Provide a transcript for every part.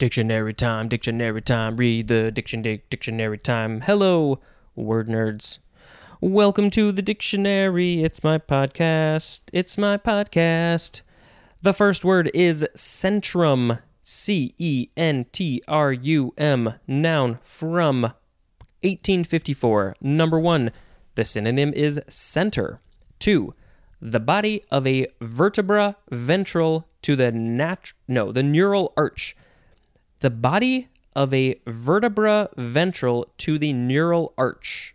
Dictionary time, dictionary time, read the dictionary, dictionary time. Hello, word nerds. Welcome to the dictionary. It's my podcast. It's my podcast. The first word is centrum. C E N T R U M. Noun from 1854. Number one, the synonym is center. Two, the body of a vertebra ventral to the nat- no, the neural arch. The body of a vertebra ventral to the neural arch.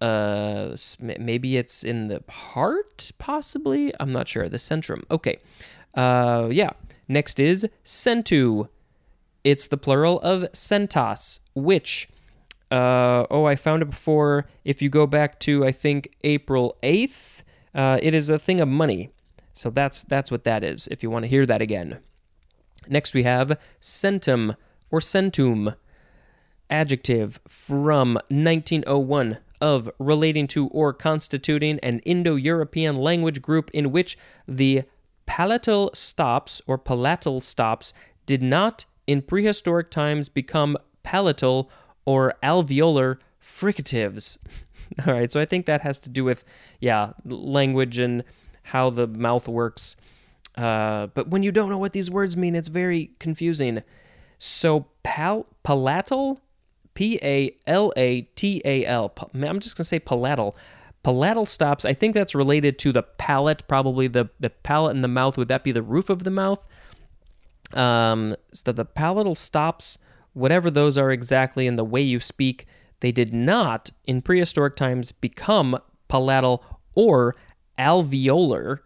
Uh, maybe it's in the heart, possibly. I'm not sure. The centrum. Okay. Uh, yeah. Next is centu. It's the plural of centas, which, uh, oh, I found it before. If you go back to, I think, April 8th, uh, it is a thing of money. So that's that's what that is. If you want to hear that again. Next we have centum or centum, adjective from 1901 of relating to or constituting an Indo-European language group in which the palatal stops or palatal stops did not in prehistoric times become palatal or alveolar fricatives. All right, so I think that has to do with yeah, language and how the mouth works. Uh, but when you don't know what these words mean, it's very confusing. So pal- palatal, P A L A T A L. I'm just gonna say palatal. Palatal stops. I think that's related to the palate, probably the the palate in the mouth. Would that be the roof of the mouth? Um, so the palatal stops, whatever those are exactly, in the way you speak, they did not in prehistoric times become palatal or alveolar.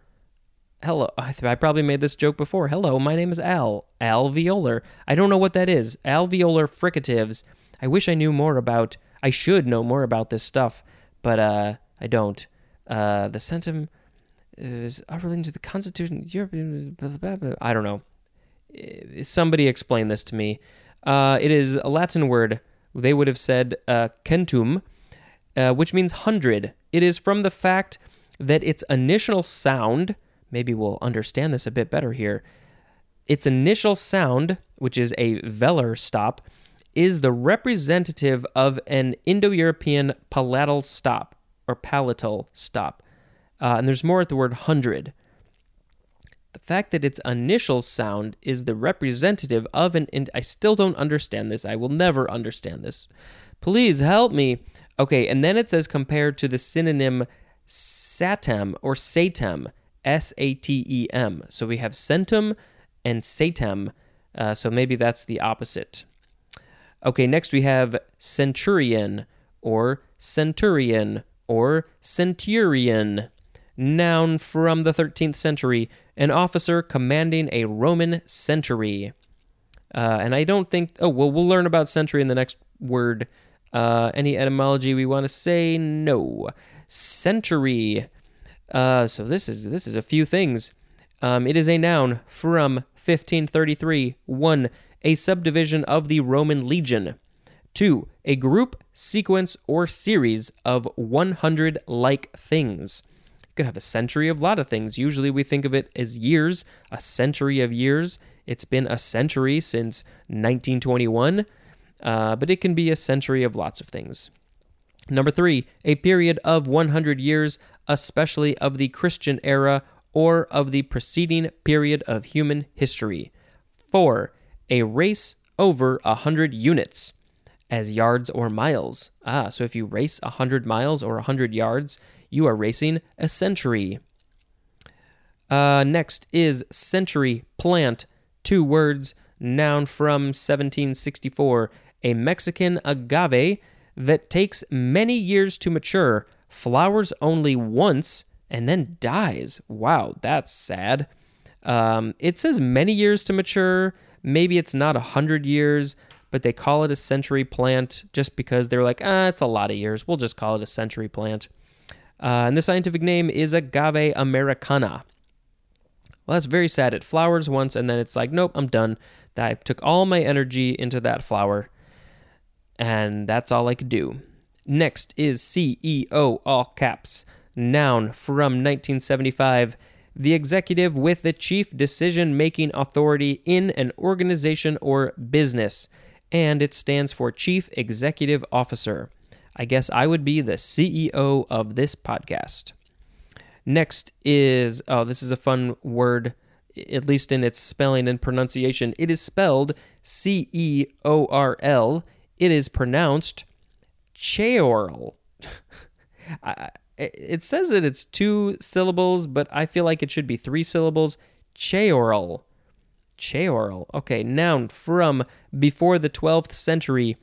Hello, I, probably made this joke before. Hello, my name is Al. Alveolar. I don't know what that is. Alveolar fricatives. I wish I knew more about. I should know more about this stuff, but uh, I don't. Uh, the centum is relating to the Constitution. European. I don't know. Eh, Somebody explain this to me. Uh, it is a Latin word. They would have said uh, centum, uh, which means hundred. It is from the fact that its initial sound, maybe we'll understand this a bit better here. Its initial sound, which is a velar stop, is the representative of an Indo European palatal stop or palatal stop. Uh, and there's more at the word hundred. The fact that its initial sound is the representative of an. I still don't understand this. I will never understand this. Please help me. Okay, and then it says compared to the synonym satem or satem, S A T E M. So we have centum and satem. Uh, so maybe that's the opposite. Okay, next we have centurion or centurion or centurion. Noun from the 13th century, an officer commanding a Roman century. Uh, and I don't think, oh, well, we'll learn about century in the next word. Uh, any etymology we want to say? No. Century. Uh, so this is this is a few things. Um, it is a noun from 1533. One, a subdivision of the Roman legion. Two, a group, sequence, or series of 100 like things. You could have a century of a lot of things. Usually we think of it as years, a century of years. It's been a century since 1921, uh, but it can be a century of lots of things. Number three, a period of 100 years, especially of the Christian era or of the preceding period of human history. Four, a race over 100 units, as yards or miles. Ah, so if you race 100 miles or 100 yards, you are racing a century. Uh, next is century plant, two words, noun from 1764, a Mexican agave that takes many years to mature, flowers only once, and then dies. Wow, that's sad. Um, it says many years to mature. Maybe it's not a hundred years, but they call it a century plant just because they're like, ah, it's a lot of years. We'll just call it a century plant. Uh, and the scientific name is Agave americana. Well, that's very sad. It flowers once and then it's like, nope, I'm done. I took all my energy into that flower, and that's all I could do. Next is CEO, all caps, noun from 1975, the executive with the chief decision making authority in an organization or business, and it stands for Chief Executive Officer. I guess I would be the CEO of this podcast. Next is, oh, this is a fun word, at least in its spelling and pronunciation. It is spelled C E O R L. It is pronounced Cheorl. it says that it's two syllables, but I feel like it should be three syllables. Cheorl. Cheorl. Okay, noun from before the 12th century.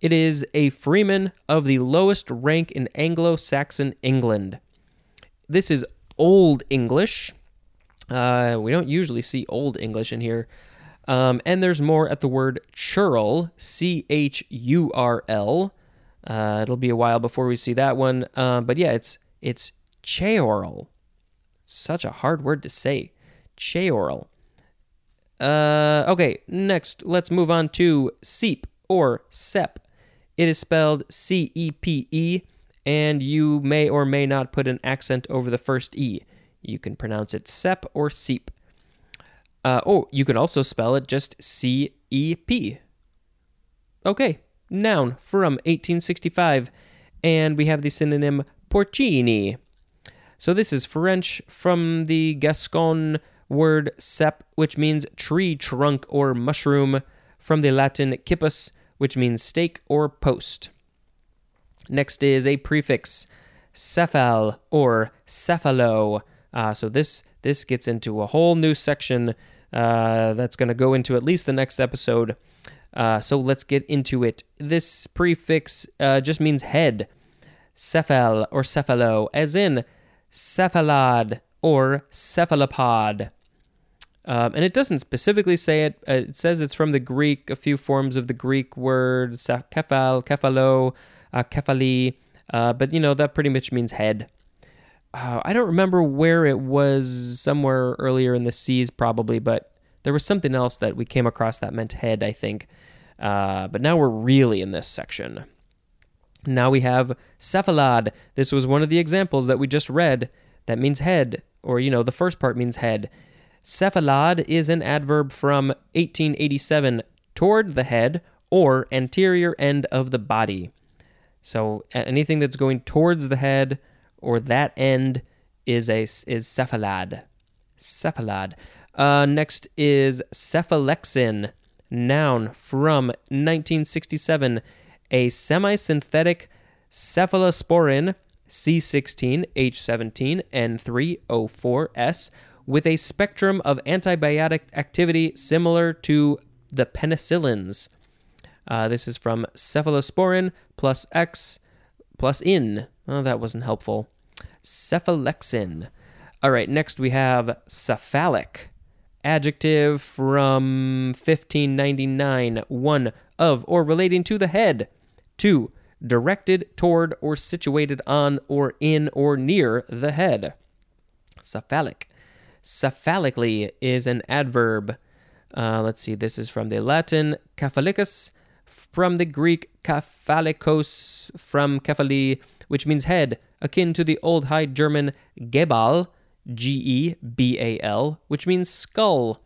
It is a freeman of the lowest rank in Anglo Saxon England. This is Old English. Uh, we don't usually see Old English in here. Um, and there's more at the word churl, C H U R L. Uh, it'll be a while before we see that one. Uh, but yeah, it's it's cheorl. Such a hard word to say. Cheorl. Uh, okay, next, let's move on to seep or sep. It is spelled C E P E, and you may or may not put an accent over the first E. You can pronounce it sep or seep. Uh, oh, you can also spell it just C E P. Okay, noun from 1865, and we have the synonym porcini. So this is French from the Gascon word cep, which means tree trunk or mushroom, from the Latin cippus, which means stake or post. Next is a prefix, cephal or cephalo. Uh, so this this gets into a whole new section uh, that's going to go into at least the next episode. Uh, so let's get into it. This prefix uh, just means head, cephal or cephalo, as in cephalad or cephalopod. Um, and it doesn't specifically say it. Uh, it says it's from the Greek, a few forms of the Greek word, kephal, kephalo, uh, kephali. Uh, but, you know, that pretty much means head. Uh, I don't remember where it was, somewhere earlier in the seas, probably, but there was something else that we came across that meant head, I think. Uh, but now we're really in this section. Now we have cephalad. This was one of the examples that we just read that means head, or, you know, the first part means head. Cephalad is an adverb from 1887 toward the head or anterior end of the body. So anything that's going towards the head or that end is a is cephalad. Cephalad. Uh, next is cephalexin, noun from 1967, a semi-synthetic cephalosporin C16, H17, N3O4S with a spectrum of antibiotic activity similar to the penicillins. Uh, this is from cephalosporin plus X plus in. Oh, that wasn't helpful. Cephalexin. All right, next we have cephalic. Adjective from 1599. One, of or relating to the head. Two, directed toward or situated on or in or near the head. Cephalic cephalically is an adverb. Uh, let's see, this is from the Latin cephalicus, from the Greek kaphalikos, from kephali, which means head, akin to the Old High German gebal, G E B A L, which means skull,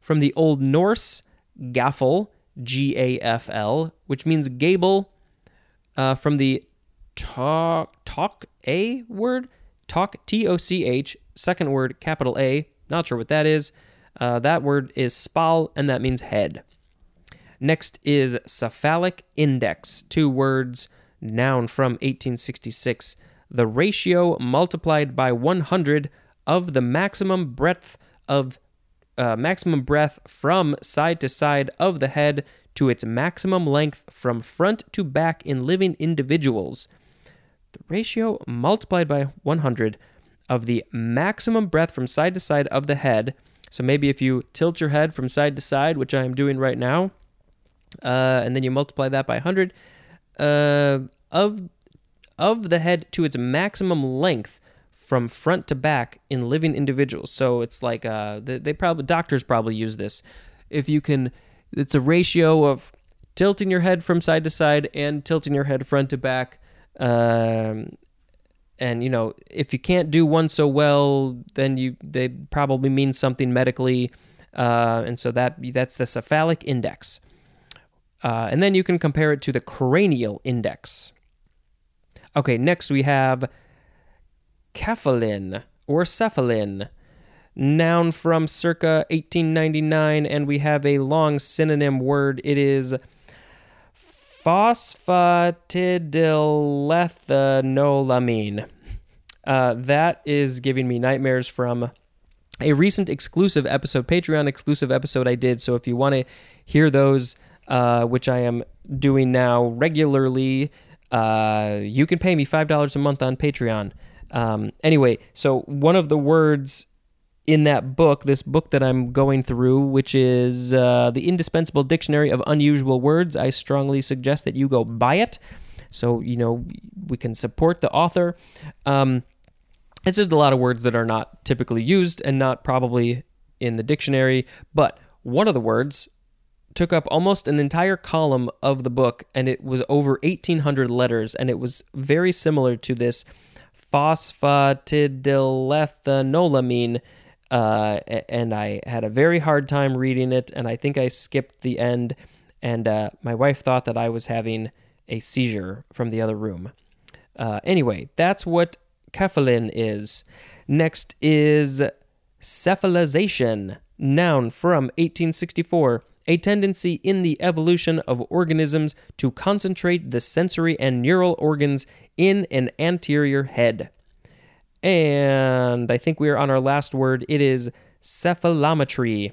from the Old Norse gaffel, G A F L, which means gable, uh, from the talk, talk a word, talk, T O C H, second word, capital A, not sure what that is. Uh, that word is spal, and that means head. Next is cephalic index, two words, noun from 1866. The ratio multiplied by 100 of the maximum breadth of uh, maximum breadth from side to side of the head to its maximum length from front to back in living individuals. The ratio multiplied by 100 of the maximum breadth from side to side of the head. So maybe if you tilt your head from side to side, which I am doing right now, uh, and then you multiply that by 100, uh, of, of the head to its maximum length from front to back in living individuals. So it's like uh, they, they probably doctors probably use this. If you can, it's a ratio of tilting your head from side to side and tilting your head front to back. Um, and you know, if you can't do one so well, then you they probably mean something medically, uh, and so that that's the cephalic index. Uh, and then you can compare it to the cranial index. Okay, next we have cephalin or cephalin, noun from circa 1899, and we have a long synonym word. It is phosphatidylethanolamine. Uh, that is giving me nightmares from a recent exclusive episode, Patreon exclusive episode I did. So if you want to hear those, uh, which I am doing now regularly, uh, you can pay me $5 a month on Patreon. Um, anyway, so one of the words in that book, this book that I'm going through, which is uh, the Indispensable Dictionary of Unusual Words, I strongly suggest that you go buy it. So, you know, we can support the author. Um, it's just a lot of words that are not typically used and not probably in the dictionary. But one of the words took up almost an entire column of the book, and it was over 1,800 letters, and it was very similar to this phosphatidylethanolamine. Uh, and I had a very hard time reading it, and I think I skipped the end. And uh, my wife thought that I was having a seizure from the other room. Uh, anyway, that's what cephalin is. Next is cephalization, noun from 1864 a tendency in the evolution of organisms to concentrate the sensory and neural organs in an anterior head. And I think we are on our last word. It is cephalometry.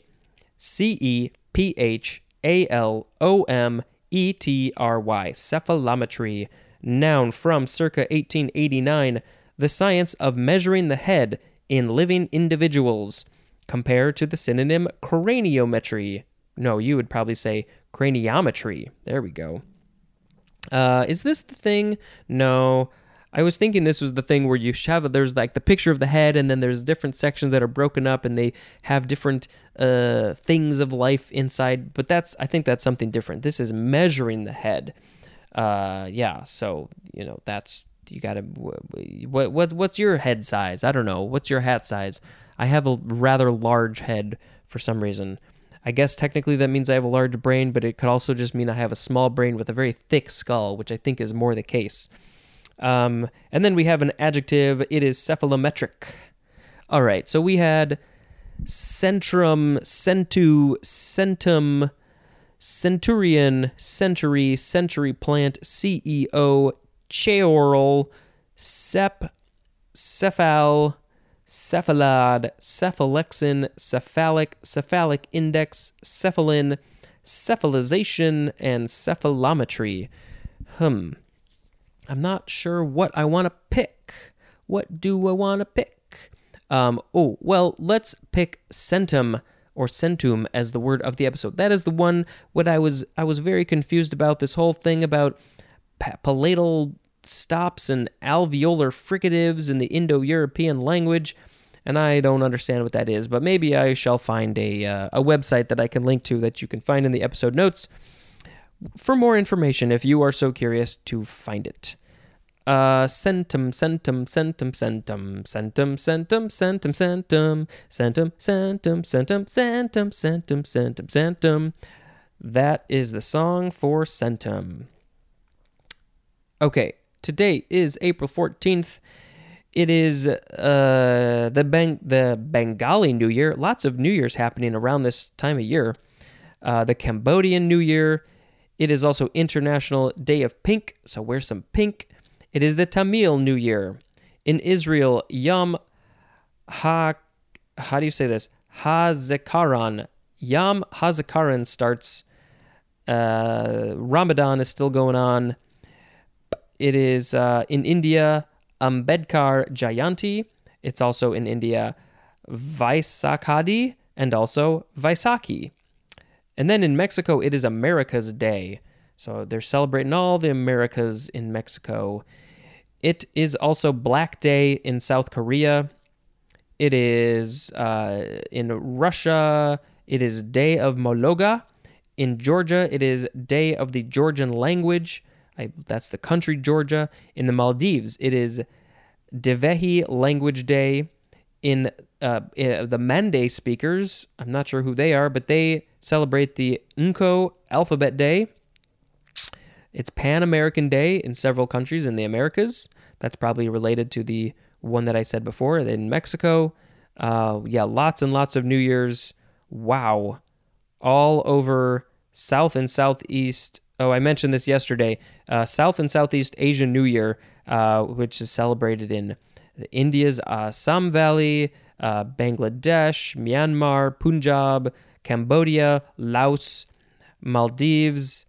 C E P H A L O M E T R Y. Cephalometry. Noun from circa 1889. The science of measuring the head in living individuals. Compare to the synonym craniometry. No, you would probably say craniometry. There we go. Uh, is this the thing? No. I was thinking this was the thing where you have there's like the picture of the head, and then there's different sections that are broken up, and they have different uh, things of life inside. But that's I think that's something different. This is measuring the head. Uh, yeah. So you know that's you gotta what what what's your head size? I don't know. What's your hat size? I have a rather large head for some reason. I guess technically that means I have a large brain, but it could also just mean I have a small brain with a very thick skull, which I think is more the case. Um, and then we have an adjective. It is cephalometric. All right, so we had centrum, centu, centum, centurion, century, century plant, CEO, cheorl, sep, cephal, cephalad, cephalexin, cephalic, cephalic index, cephalin, cephalization, and cephalometry. Hmm. I'm not sure what I want to pick. What do I want to pick? Um, oh, well, let's pick centum or centum as the word of the episode. That is the one what I was I was very confused about this whole thing about palatal stops and alveolar fricatives in the Indo European language. And I don't understand what that is, but maybe I shall find a, uh, a website that I can link to that you can find in the episode notes for more information if you are so curious to find it. Uh, centum, centum, centum, centum, centum, centum, centum, centum, centum, centum, centum, centum, centum, centum, centum. That is the song for centum. Okay, today is April 14th. It is uh, the Beng- the Bengali New Year. Lots of New Year's happening around this time of year. Uh, the Cambodian New Year. It is also International Day of Pink, so wear some pink. It is the Tamil New Year. In Israel, Yom Ha. How do you say this? Hazakaran. Yom Hazakaran starts. Uh, Ramadan is still going on. It is uh, in India, Ambedkar Jayanti. It's also in India, Vaisakhadi and also Vaisakhi. And then in Mexico, it is America's Day. So they're celebrating all the Americas in Mexico. It is also Black Day in South Korea. It is uh, in Russia. It is Day of Mologa. In Georgia, it is Day of the Georgian Language. I, that's the country Georgia. In the Maldives, it is Dhivehi Language Day. In, uh, in the Mande speakers, I'm not sure who they are, but they celebrate the Nko Alphabet Day. It's Pan American Day in several countries in the Americas. That's probably related to the one that I said before in Mexico. Uh, yeah, lots and lots of New Year's. Wow. All over South and Southeast. Oh, I mentioned this yesterday. Uh, South and Southeast Asian New Year, uh, which is celebrated in India's Assam Valley, uh, Bangladesh, Myanmar, Punjab, Cambodia, Laos, Maldives,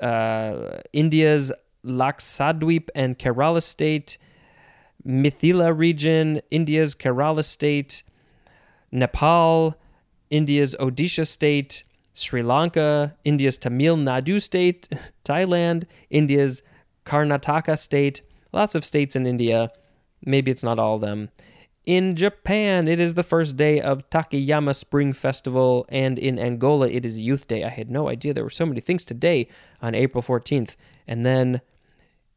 uh, India's Lakshadweep and Kerala state, Mithila region, India's Kerala state, Nepal, India's Odisha state, Sri Lanka, India's Tamil Nadu state, Thailand, India's Karnataka state, lots of states in India. Maybe it's not all of them. In Japan, it is the first day of Takayama Spring Festival, and in Angola, it is Youth Day. I had no idea there were so many things today on April 14th. And then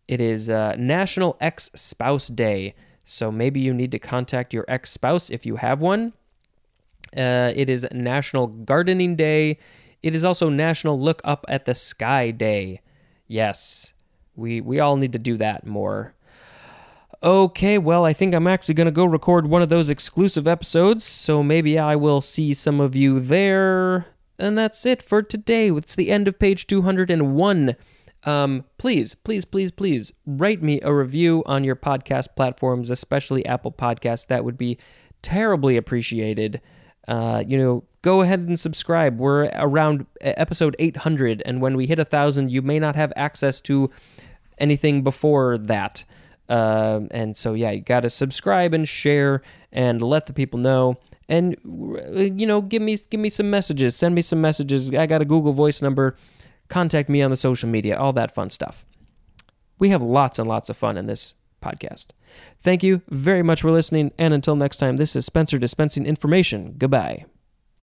it is uh, National Ex Spouse Day. So maybe you need to contact your ex spouse if you have one. Uh, it is National Gardening Day. It is also National Look Up at the Sky Day. Yes, we, we all need to do that more. Okay, well, I think I'm actually going to go record one of those exclusive episodes, so maybe I will see some of you there. And that's it for today. It's the end of page 201. Um, please, please, please, please write me a review on your podcast platforms, especially Apple Podcasts. That would be terribly appreciated. Uh, you know, go ahead and subscribe. We're around episode 800, and when we hit a thousand, you may not have access to anything before that. Uh, and so, yeah, you got to subscribe and share and let the people know. And you know, give me give me some messages. Send me some messages. I got a Google Voice number. Contact me on the social media. All that fun stuff. We have lots and lots of fun in this podcast. Thank you very much for listening. And until next time, this is Spencer dispensing information. Goodbye.